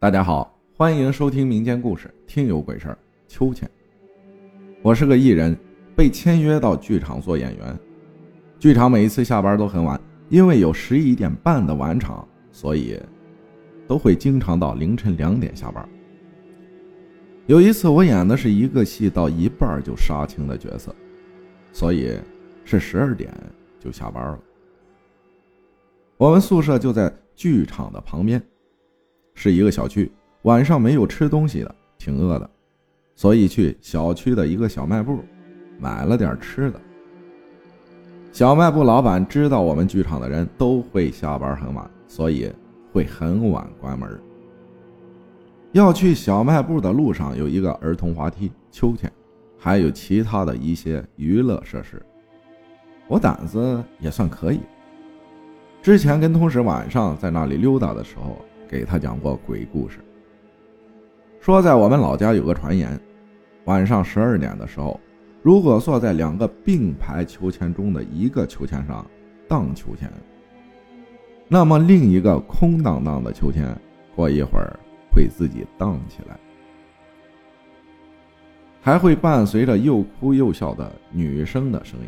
大家好，欢迎收听民间故事《听有鬼事儿》。秋千，我是个艺人，被签约到剧场做演员。剧场每一次下班都很晚，因为有十一点半的晚场，所以都会经常到凌晨两点下班。有一次，我演的是一个戏到一半就杀青的角色，所以是十二点就下班了。我们宿舍就在剧场的旁边。是一个小区，晚上没有吃东西的，挺饿的，所以去小区的一个小卖部买了点吃的。小卖部老板知道我们剧场的人都会下班很晚，所以会很晚关门。要去小卖部的路上有一个儿童滑梯、秋千，还有其他的一些娱乐设施。我胆子也算可以，之前跟同事晚上在那里溜达的时候。给他讲过鬼故事，说在我们老家有个传言，晚上十二点的时候，如果坐在两个并排秋千中的一个秋千上荡秋千，那么另一个空荡荡的秋千过一会儿会自己荡起来，还会伴随着又哭又笑的女生的声音。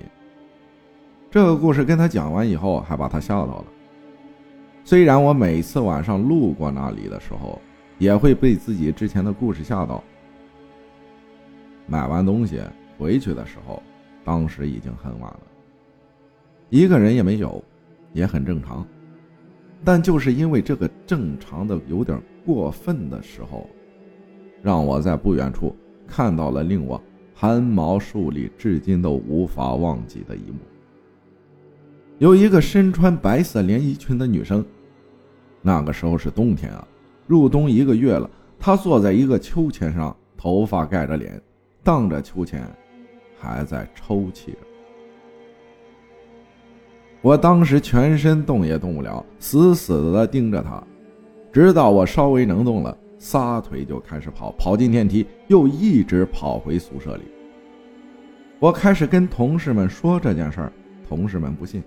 这个故事跟他讲完以后，还把他吓到了。虽然我每次晚上路过那里的时候，也会被自己之前的故事吓到。买完东西回去的时候，当时已经很晚了，一个人也没有，也很正常。但就是因为这个正常的有点过分的时候，让我在不远处看到了令我汗毛竖立、至今都无法忘记的一幕。有一个身穿白色连衣裙的女生，那个时候是冬天啊，入冬一个月了。她坐在一个秋千上，头发盖着脸，荡着秋千，还在抽泣着。我当时全身动也动不了，死死的盯着她，直到我稍微能动了，撒腿就开始跑，跑进电梯，又一直跑回宿舍里。我开始跟同事们说这件事儿，同事们不信。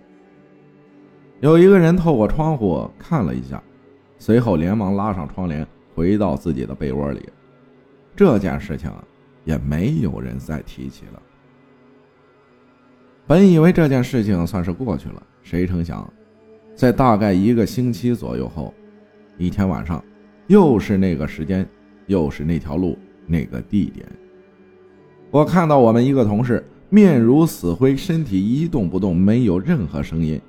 有一个人透过窗户看了一下，随后连忙拉上窗帘，回到自己的被窝里。这件事情也没有人再提起了。本以为这件事情算是过去了，谁成想，在大概一个星期左右后，一天晚上，又是那个时间，又是那条路，那个地点，我看到我们一个同事面如死灰，身体一动不动，没有任何声音。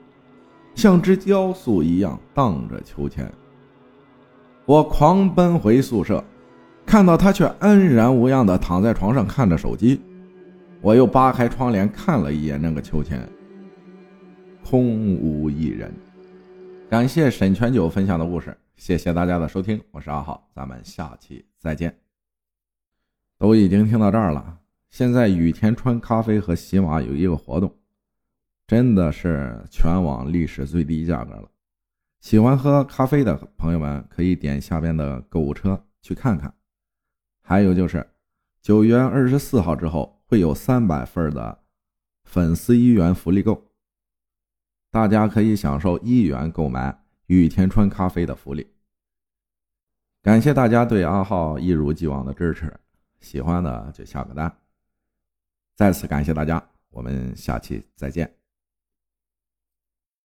像只雕塑一样荡着秋千，我狂奔回宿舍，看到他却安然无恙地躺在床上看着手机。我又扒开窗帘看了一眼那个秋千，空无一人。感谢沈全九分享的故事，谢谢大家的收听，我是阿浩，咱们下期再见。都已经听到这儿了，现在雨田川咖啡和喜马有一个活动。真的是全网历史最低价格了，喜欢喝咖啡的朋友们可以点下边的购物车去看看。还有就是九月二十四号之后会有三百份的粉丝一元福利购，大家可以享受一元购买雨田川咖啡的福利。感谢大家对阿浩一如既往的支持，喜欢的就下个单。再次感谢大家，我们下期再见。